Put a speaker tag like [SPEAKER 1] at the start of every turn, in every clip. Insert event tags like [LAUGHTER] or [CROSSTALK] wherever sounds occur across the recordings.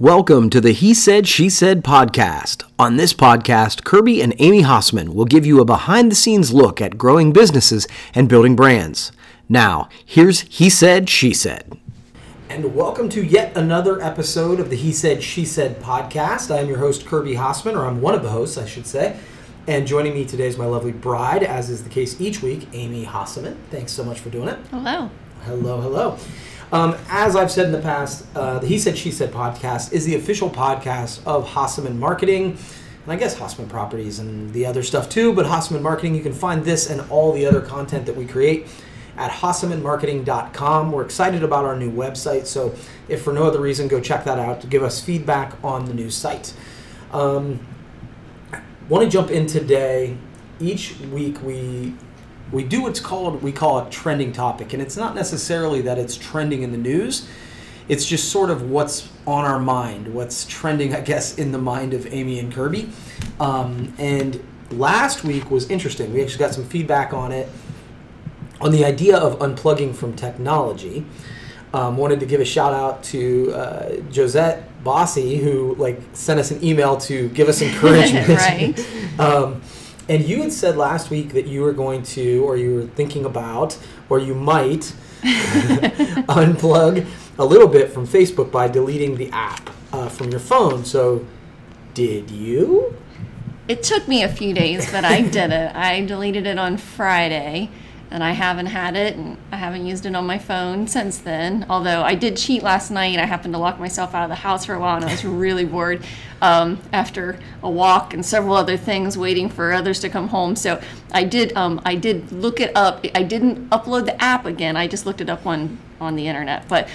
[SPEAKER 1] Welcome to the He Said, She Said podcast. On this podcast, Kirby and Amy Hasseman will give you a behind the scenes look at growing businesses and building brands. Now, here's He Said, She Said. And welcome to yet another episode of the He Said, She Said podcast. I am your host, Kirby Hasseman, or I'm one of the hosts, I should say. And joining me today is my lovely bride, as is the case each week, Amy Hasseman. Thanks so much for doing it.
[SPEAKER 2] Hello.
[SPEAKER 1] Hello, hello. Um, as I've said in the past, uh, the He Said, She Said podcast is the official podcast of Hasseman Marketing, and I guess Hasseman Properties and the other stuff too, but Hasseman Marketing, you can find this and all the other content that we create at hassemanmarketing.com. We're excited about our new website, so if for no other reason, go check that out to give us feedback on the new site. Um, want to jump in today. Each week we we do what's called we call a trending topic and it's not necessarily that it's trending in the news. It's just sort of what's on our mind what's trending i guess in the mind of amy and kirby. Um, and last week was interesting. We actually got some feedback on it on the idea of unplugging from technology. Um, wanted to give a shout out to uh, josette bossy who like sent us an email to give us [LAUGHS] encouragement.
[SPEAKER 2] Right. [LAUGHS]
[SPEAKER 1] Um, and you had said last week that you were going to, or you were thinking about, or you might [LAUGHS] unplug a little bit from Facebook by deleting the app uh, from your phone. So, did you?
[SPEAKER 2] It took me a few days, but I did it. [LAUGHS] I deleted it on Friday, and I haven't had it, and I haven't used it on my phone since then. Although I did cheat last night. I happened to lock myself out of the house for a while, and I was really bored um, after a walk and several other things, waiting for others to come home. So I did. Um, I did look it up. I didn't upload the app again. I just looked it up on on the internet, but.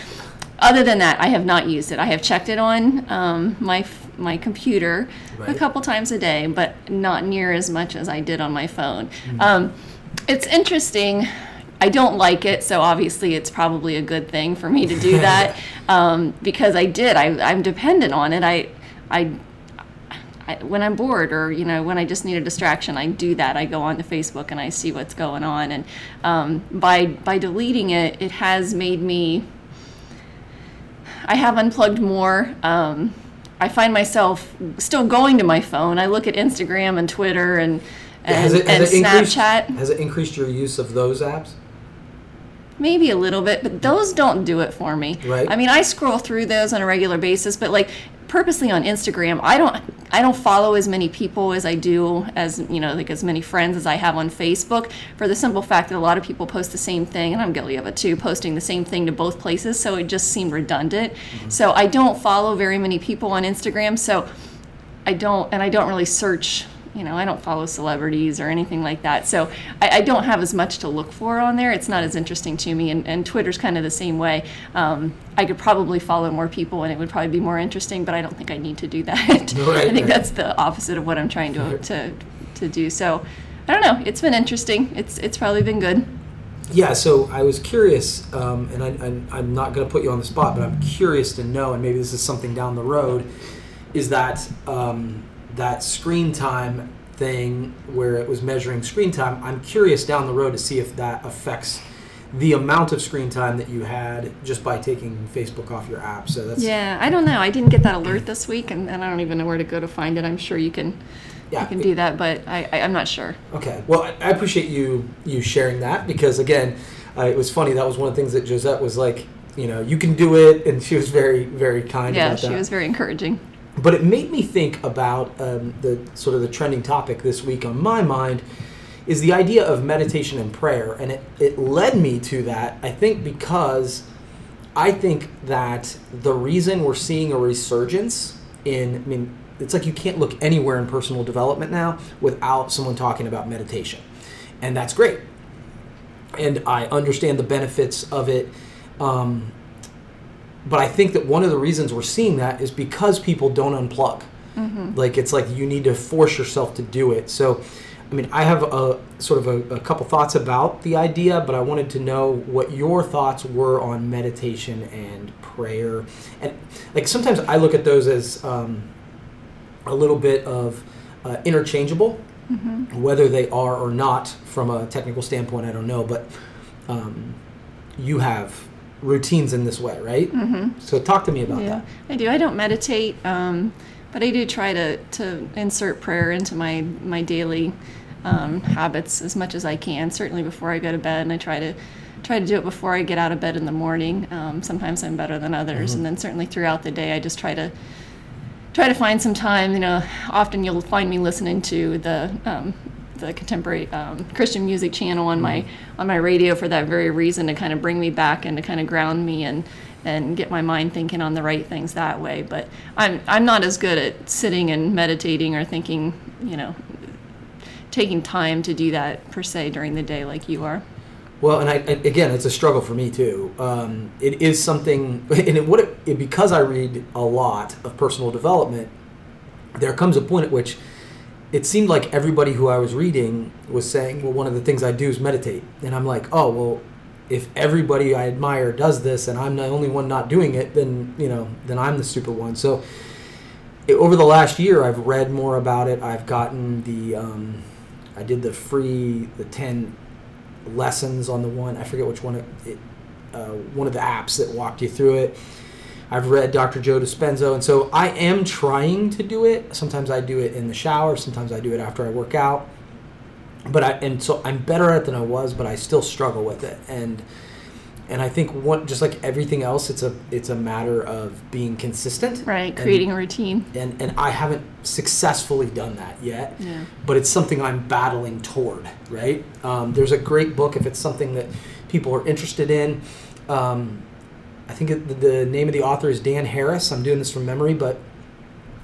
[SPEAKER 2] Other than that, I have not used it. I have checked it on um, my my computer
[SPEAKER 1] Right.
[SPEAKER 2] a couple times a day, but not near as much as I did on my phone. Um, it's interesting. I don't like it, so obviously it's probably a good thing for me to do [LAUGHS] that um, because I did. I, I'm dependent on it. I, I, I, when I'm bored or you know when I just need a distraction, I do that. I go onto Facebook and I see what's going on, and um, by by deleting it, it has made me. I have unplugged more. Um, I find myself still going to my phone. I look at Instagram and Twitter and and,
[SPEAKER 1] has it,
[SPEAKER 2] and
[SPEAKER 1] has it
[SPEAKER 2] Snapchat.
[SPEAKER 1] Has it increased your use of those apps?
[SPEAKER 2] Maybe a little bit, but those don't do it for me.
[SPEAKER 1] Right.
[SPEAKER 2] I mean, I scroll through those on a regular basis, but like purposely on Instagram, I don't I don't follow as many people as I do as you know like as many friends as I have on Facebook for the simple fact that a lot of people post the same thing, and I'm guilty of it too, posting the same thing to both places, so it just seemed redundant. Mm-hmm. So I don't follow very many people on Instagram, so I don't, and I don't really search. You know, I don't follow celebrities or anything like that, so I, I don't have as much to look for on there. It's not as interesting to me, and, and Twitter's kind of the same way. Um, I could probably follow more people, and it would probably be more interesting, but I don't think I need to do that. [LAUGHS] [LAUGHS]
[SPEAKER 1] Right,
[SPEAKER 2] I think that's the opposite of what I'm trying to to to do. So, I don't know. It's been interesting. It's it's probably been good.
[SPEAKER 1] Yeah, so I was curious, um, and I, I, I'm not going to put you on the spot, but I'm curious to know, and maybe this is something down the road, is that um, that screen time thing where it was measuring screen time. I'm curious down the road to see if that affects the amount of screen time that you had just by taking Facebook off your app. So that's
[SPEAKER 2] Yeah, I don't know. I didn't get that alert this week, and, and I don't even know where to go to find it. I'm sure you can
[SPEAKER 1] yeah,
[SPEAKER 2] you can do that, but I, I I'm not sure.
[SPEAKER 1] Okay. Well, I, appreciate you you sharing that because again, uh, it was funny. That was one of the things that Josette was like, you know, you can do it, and she was very very kind
[SPEAKER 2] Yeah, she was very encouraging.
[SPEAKER 1] But it made me think about um, the sort of the trending topic this week on my mind is the idea of meditation and prayer, and it it led me to that. I think because I think that the reason we're seeing a resurgence in, I mean, it's like you can't look anywhere in personal development now without someone talking about meditation, and that's great. And I understand the benefits of it. Um, but I think that one of the reasons we're seeing that is because people don't unplug. Like it's like you need to force yourself to do it. So, I mean, I have a sort of a, a couple thoughts about the idea, but I wanted to know what your thoughts were on meditation and prayer. And like sometimes I look at those as um, a little bit of uh, interchangeable, whether they are or not from a technical standpoint. I don't know, but um, you have routines in this way, right? Mm-hmm. So talk to me about
[SPEAKER 2] Yeah,
[SPEAKER 1] that.
[SPEAKER 2] I do. I don't meditate, um, but I do try to, to insert prayer into my my daily um, habits as much as I can. Certainly before I go to bed, and I try to try to do it before I get out of bed in the morning. Um, sometimes I'm better than others, and then certainly throughout the day, I just try to try to find some time. You know, often you'll find me listening to the um, the contemporary um, Christian music channel on my on my radio for that very reason to kind of bring me back and to kind of ground me and and get my mind thinking on the right things that way. But I'm I'm not as good at sitting and meditating or thinking, you know, taking time to do that per se during the day like you are.
[SPEAKER 1] Well, and I and again, it's a struggle for me too. Um, it is something, [LAUGHS] and it would it, it, because I read a lot of personal development. There comes a point at which it seemed like everybody who I was reading was saying, "Well, one of the things I do is meditate," and I'm like, "Oh, well, if everybody I admire does this, and I'm the only one not doing it, then you know, then I'm the super one." So, it, over the last year, I've read more about it. I've gotten the, um, I did the free the ten lessons on the one. I forget which one. It, it uh, one of the apps that walked you through it. I've read Dr. Joe Dispenza, and so I am trying to do it. Sometimes I do it in the shower. Sometimes I do it after I work out. But I and so I'm better at it than I was, but I still struggle with it. And and I think what just like everything else, it's a it's a matter of being consistent.
[SPEAKER 2] Right,
[SPEAKER 1] and-
[SPEAKER 2] creating a routine.
[SPEAKER 1] and and I haven't successfully done that yet.
[SPEAKER 2] Yeah.
[SPEAKER 1] But it's something I'm battling toward. Right. Um, there's a great book if it's something that people are interested in. Um, I think the, the name of the author is Dan Harris. I'm doing this from memory, but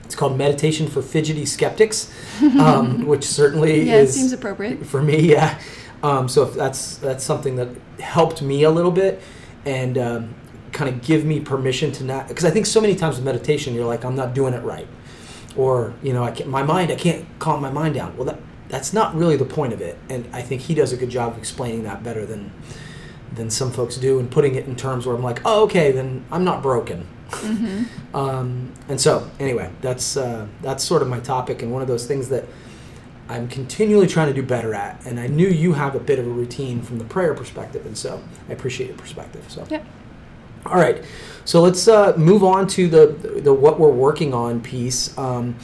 [SPEAKER 1] it's called Meditation for Fidgety Skeptics, [LAUGHS] um, which certainly
[SPEAKER 2] Yeah, it
[SPEAKER 1] is
[SPEAKER 2] seems appropriate.
[SPEAKER 1] for me. Yeah. Um, so if that's that's something that helped me a little bit and um, kind of give me permission to not because I think so many times with meditation you're like I'm not doing it right or you know I can't, my mind I can't calm my mind down. Well, that that's not really the point of it, and I think he does a good job of explaining that better than than some folks do and putting it in terms where I'm like, oh, okay, then I'm not broken. [LAUGHS] um, and so anyway, that's uh, that's sort of my topic and one of those things that I'm continually trying to do better at. And I knew you have a bit of a routine from the prayer perspective, and so I appreciate your perspective. So.
[SPEAKER 2] Yep.
[SPEAKER 1] All right, so let's uh, move on to the the what we're working on piece. Um,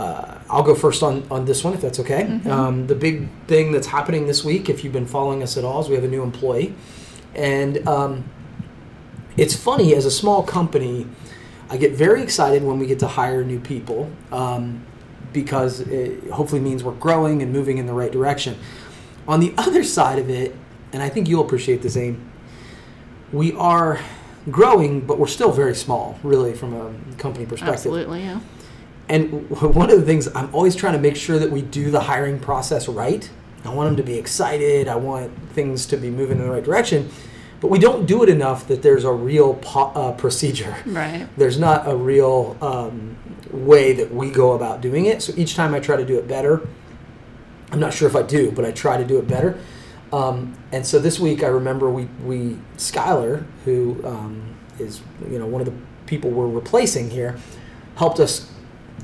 [SPEAKER 1] uh, I'll go first on, on this one if that's okay. Um, the big thing that's happening this week, if you've been following us at all, is we have a new employee, and um, it's funny as a small company, I get very excited when we get to hire new people um, because it hopefully means we're growing and moving in the right direction. On the [LAUGHS] other side of it, and I think you'll appreciate the same, we are growing, but we're still very small, really, from a company perspective.
[SPEAKER 2] Absolutely, yeah.
[SPEAKER 1] And [LAUGHS] one of the things I'm always trying to make sure that we do the hiring process right. I want them to be excited. I want things to be moving in the right direction. But we don't do it enough that there's a real po- uh, procedure.
[SPEAKER 2] Right.
[SPEAKER 1] There's not a real um, way that we go about doing it. So each time I try to do it better. I'm not sure if I do, but I try to do it better. Um, and so this week, I remember we we Skylar, who um, is you know one of the people we're replacing here, helped us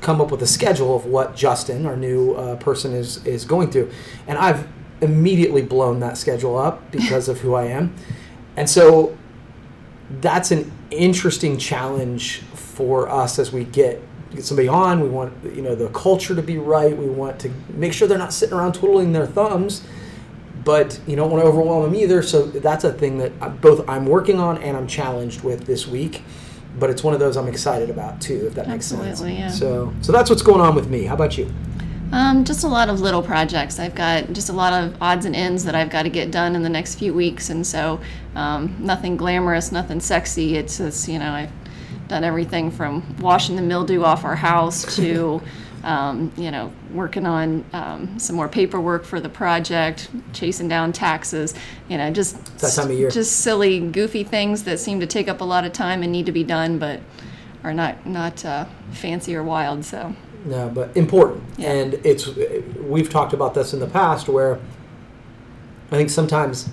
[SPEAKER 1] come up with a schedule of what Justin, our new uh, person, is is going through, and I've immediately blown that schedule up because of who I am, and so that's an interesting challenge for us as we get get somebody on. We want you know the culture to be right. We want to make sure they're not sitting around twiddling their thumbs, but you don't want to overwhelm them either. So that's a thing that both I'm working on and I'm challenged with this week. But it's one of those I'm excited about too, if that makes sense.
[SPEAKER 2] Yeah.
[SPEAKER 1] So so that's what's going on with me. How about you?
[SPEAKER 2] Um, just a lot of little projects. I've got just a lot of odds and ends that I've got to get done in the next few weeks, and so um, nothing glamorous, nothing sexy. It's just you know I've done everything from washing the mildew off our house to [LAUGHS] um, you know working on um, some more paperwork for the project, chasing down taxes. You know just
[SPEAKER 1] that time of year.
[SPEAKER 2] just silly, goofy things that seem to take up a lot of time and need to be done, but are not not uh, fancy or wild. So.
[SPEAKER 1] No, but important.
[SPEAKER 2] Yeah.
[SPEAKER 1] And it's we've talked about this in the past where I think sometimes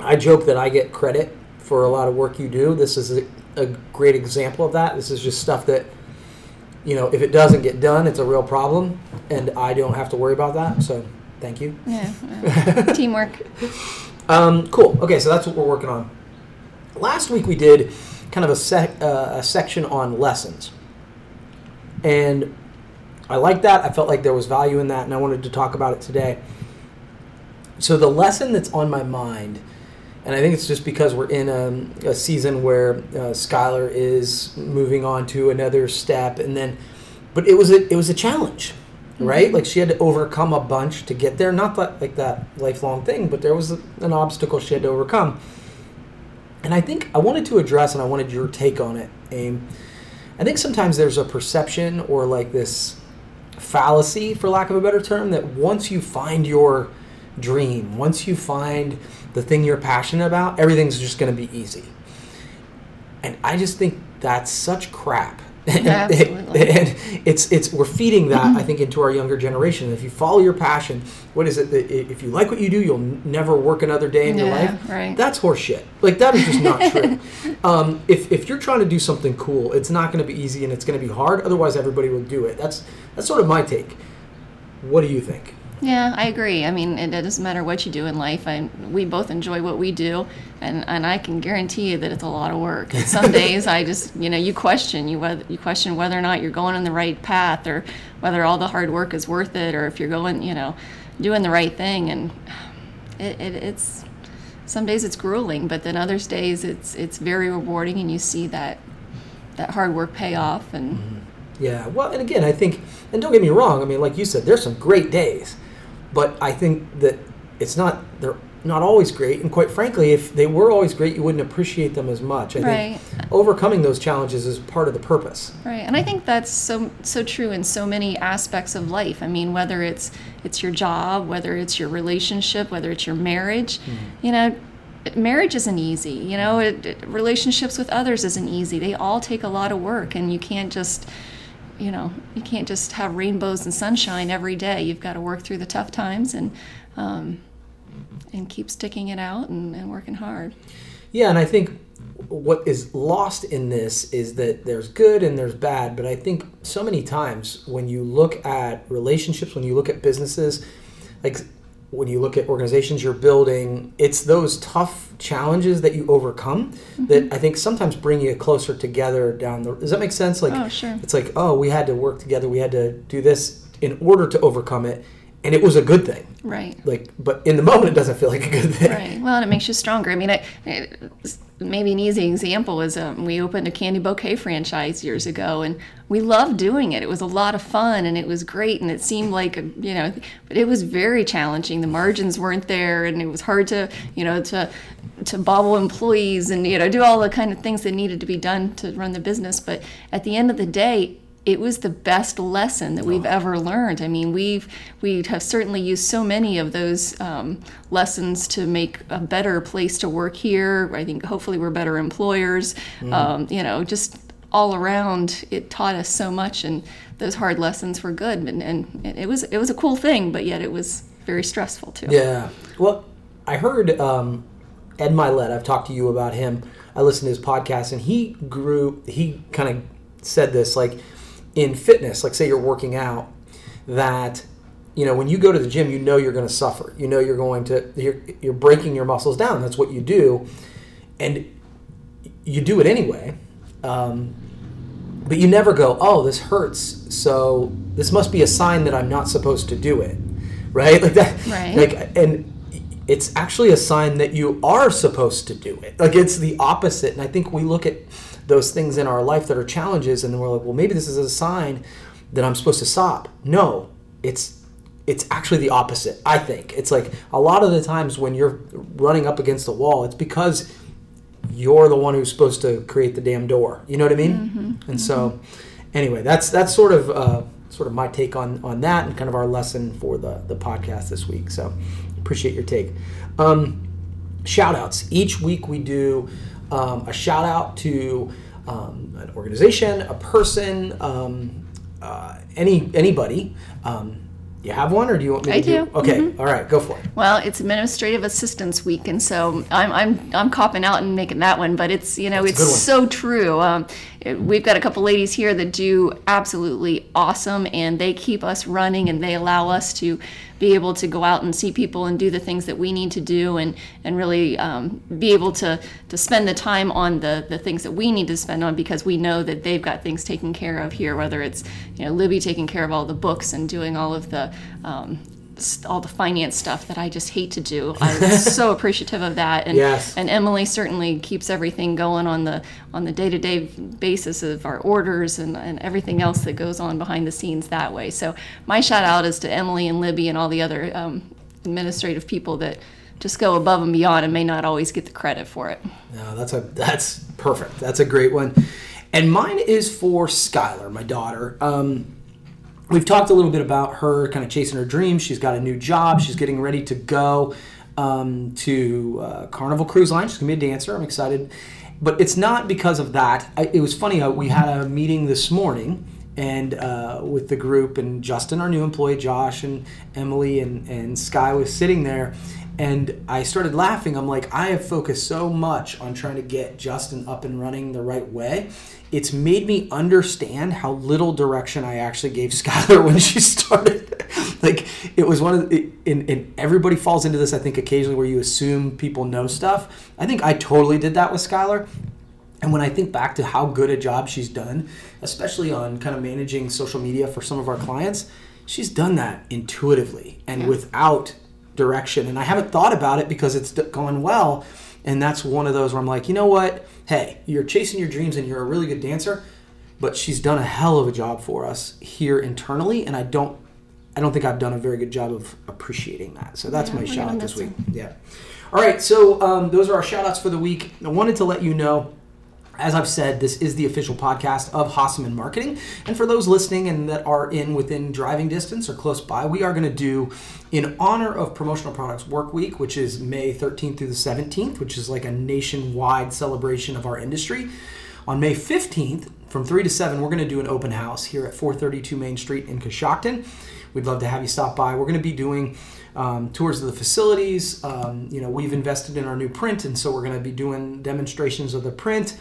[SPEAKER 1] I joke that I get credit for a lot of work you do. This is a, a great example of that. This is just stuff that you know, if it doesn't get done, it's a real problem and I don't have to worry about that. So, thank you.
[SPEAKER 2] Yeah, well, [LAUGHS] teamwork.
[SPEAKER 1] Um, cool. Okay, so that's what we're working on. last week we did kind of a, sec, uh, a section on lessons. And I like that. I felt like there was value in that, and I wanted to talk about it today. So, the lesson that's on my mind, and I think it's just because we're in a, a season where uh, Skylar is moving on to another step, and then, but it was a, it was a challenge, right? Like she had to overcome a bunch to get there. Not that like that lifelong thing, but there was a, an obstacle she had to overcome. And I think I wanted to address, and I wanted your take on it, Aim. I think sometimes there's a perception or like this fallacy, for lack of a better term, that once you find your dream, once you find the thing you're passionate about, everything's just going to be easy. And I just think that's such crap. [LAUGHS]
[SPEAKER 2] Absolutely.
[SPEAKER 1] and it's it's we're feeding that I think into our younger generation. If you follow your passion, what is it that if you like what you do, you'll never work another day in your
[SPEAKER 2] Yeah,
[SPEAKER 1] life?
[SPEAKER 2] right.
[SPEAKER 1] That's horseshit. Like that is just not true. [LAUGHS] Um, if if you're trying to do something cool, it's not going to be easy and it's going to be hard. Otherwise, everybody will do it. That's that's sort of my take. What do you think?
[SPEAKER 2] Yeah, I agree. I mean, it, it doesn't matter what you do in life. I, we both enjoy what we do, and, and I can guarantee you that it's a lot of work. [LAUGHS] Some days I just, you know, you question you whether you question whether or not you're going on the right path, or whether all the hard work is worth it, or if you're going, you know, doing the right thing. And it, it, it's some days it's grueling, but then others days it's it's very rewarding, and you see that that hard work pay off. And mm-hmm.
[SPEAKER 1] Yeah, well, and again, I think, and don't get me wrong. I mean, like you said, there's some great days, but I think that it's not they're not always great. And quite frankly, if they were always great, you wouldn't appreciate them as much. I
[SPEAKER 2] Right.
[SPEAKER 1] think overcoming those challenges is part of the purpose.
[SPEAKER 2] Right, and I think that's so so true in so many aspects of life. I mean, whether it's it's your job, whether it's your relationship, whether it's your marriage, mm-hmm. you know, marriage isn't easy. You know, it, it- relationships with others isn't easy. They all take a lot of work, and you can't just you know you can't just have rainbows and sunshine every day. You've got to work through the tough times and um, and keep sticking it out and, and working hard.
[SPEAKER 1] Yeah, and I think what is lost in this is that there's good and there's bad, but I think so many times when you look at relationships, when you look at businesses, like when you look at organizations you're building, it's those tough challenges that you overcome that mm-hmm. I think sometimes bring you closer together down the Does that make sense? Like
[SPEAKER 2] Oh, sure.
[SPEAKER 1] it's like, oh, we had to work together, we had to do this in order to overcome it, and it was a good thing.
[SPEAKER 2] Right.
[SPEAKER 1] Like but in the moment it doesn't feel like a good thing.
[SPEAKER 2] Right. Well, and it makes you stronger. I mean, I, it, maybe an easy example is um, we opened a candy bouquet franchise years ago, and we loved doing it. It was a lot of fun, and it was great, and it seemed like a, you know, but it was very challenging. The margins weren't there, and it was hard to you know to to bobble employees and you know do all the kind of things that needed to be done to run the business. But at the end of the day, it was the best lesson that we've ever learned. I mean, we've we have certainly used so many of those um, lessons to make a better place to work here. I think hopefully we're better employers. Um, you know, just all around, it taught us so much, and those hard lessons were good. And, and it was it was a cool thing, but yet it was very stressful too.
[SPEAKER 1] Yeah. Well, I heard um, Ed Mylett. I've talked to you about him. I listened to his podcast, and he grew. He kind of said this like in fitness. Like, say you're working out, that you know when you go to the gym, you know you're going to suffer. You know you're going to you're, you're breaking your muscles down. That's what you do, and you do it anyway. Um, but you never go, oh, this hurts, so this must be a sign that I'm not supposed to do it, [LAUGHS] right? Like that,
[SPEAKER 2] Right.
[SPEAKER 1] Like, and it's actually a sign that you are supposed to do it. Like it's the opposite. And I think we look at those things in our life that are challenges, and then we're like, well, maybe this is a sign that I'm supposed to stop. No, it's it's actually the opposite. I think it's like a lot of the times when you're running up against the wall, it's because you're the one who's supposed to create the damn door. You know what I mean? And so, anyway, that's that's sort of uh, sort of my take on on that and kind of our lesson for the the podcast this week. So, appreciate your take. Um, shout outs. Each week we do um, a shout out to um, an organization, a person, um, uh, any anybody. Um, you have one, or do you want me
[SPEAKER 2] I
[SPEAKER 1] to do?
[SPEAKER 2] do.
[SPEAKER 1] Okay, all right, go for it.
[SPEAKER 2] Well, it's Administrative Assistants Week, and so I'm I'm I'm copping out and making that one, but it's you know
[SPEAKER 1] That's
[SPEAKER 2] it's so true. It, we've got a couple ladies here that do absolutely awesome, and they keep us running, and they allow us to be able to go out and see people and do the things that we need to do, and and really um, be able to to spend the time on the the things that we need to spend on because we know that they've got things taken care of here, whether it's you know Libby taking care of all the books and doing all of the um, all the finance stuff that I just hate to do. I'm [LAUGHS] so appreciative of that, and
[SPEAKER 1] Yes.
[SPEAKER 2] and Emily certainly keeps everything going on the on the day to day basis of our orders and, and everything else that goes on behind the scenes that way. So my shout out is to Emily and Libby and all the other um, administrative people that just go above and beyond and may not always get the credit for it.
[SPEAKER 1] No, that's a that's perfect. That's a great one. And mine is for Skylar, my daughter. Um, we've talked a little bit about her kind of chasing her dreams. She's got a new job. She's getting ready to go um, to uh, Carnival Cruise Line. She's gonna be a dancer. I'm excited, but it's not because of that. I, it was funny. Uh, we had a meeting this morning. And uh, with the group, and Justin, our new employee, Josh, and Emily, and, and Sky was sitting there, and I started laughing. I'm like, I have focused so much on trying to get Justin up and running the right way. It's made me understand how little direction I actually gave [LAUGHS] Skylar when she started. [LAUGHS] like, it was one of the, and, and everybody falls into this, I think, occasionally where you assume people know stuff. I think I totally did that with Skylar. And when I think back to how good a job she's done, especially on kind of managing social media for some of our clients, she's done that intuitively and without direction. And I haven't thought about it because it's going well. And that's one of those where I'm like, you know what? Hey, you're chasing your dreams and you're a really good dancer, but she's done a hell of a job for us here internally. And I don't, I don't think I've done a very good job of appreciating that. So that's
[SPEAKER 2] Yeah,
[SPEAKER 1] my shout out this week. Yeah. All right. So um, those are our shout outs for the week. I wanted to let you know as I've said, this is the official podcast of Hasseman Marketing. And for those listening and that are in within driving distance or close by, we are going to do, in honor of Promotional Products Work Week, which is May 13th through the 17th, which is like a nationwide celebration of our industry. On May 15th, from 3 to 7, we're going to do an open house here at 432 Main Street in Coshocton. We'd love to have you stop by. We're going to be doing um, tours of the facilities. Um, you know, we've invested in our new print, and so we're going to be doing demonstrations of the print.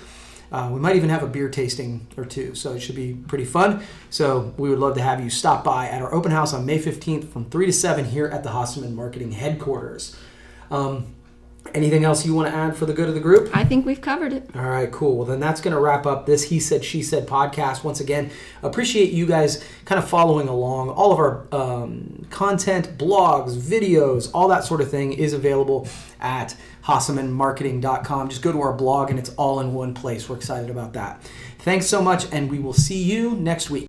[SPEAKER 1] Uh, we might even have a beer tasting or two, so it should be pretty fun. So we would love to have you stop by at our open house on May 15th from 3 to 7 here at the Hasseman Marketing headquarters. Um, anything else you want to add for the good of the group?
[SPEAKER 2] I think we've covered it.
[SPEAKER 1] All right, cool. Well, then that's going to wrap up this He Said, She Said podcast. Once again, appreciate you guys kind of following along. All of our um, content, blogs, videos, all that sort of thing is available at hassemanmarketing.com. Just go to our blog and it's all in one place. We're excited about that. Thanks so much, and we will see you next week.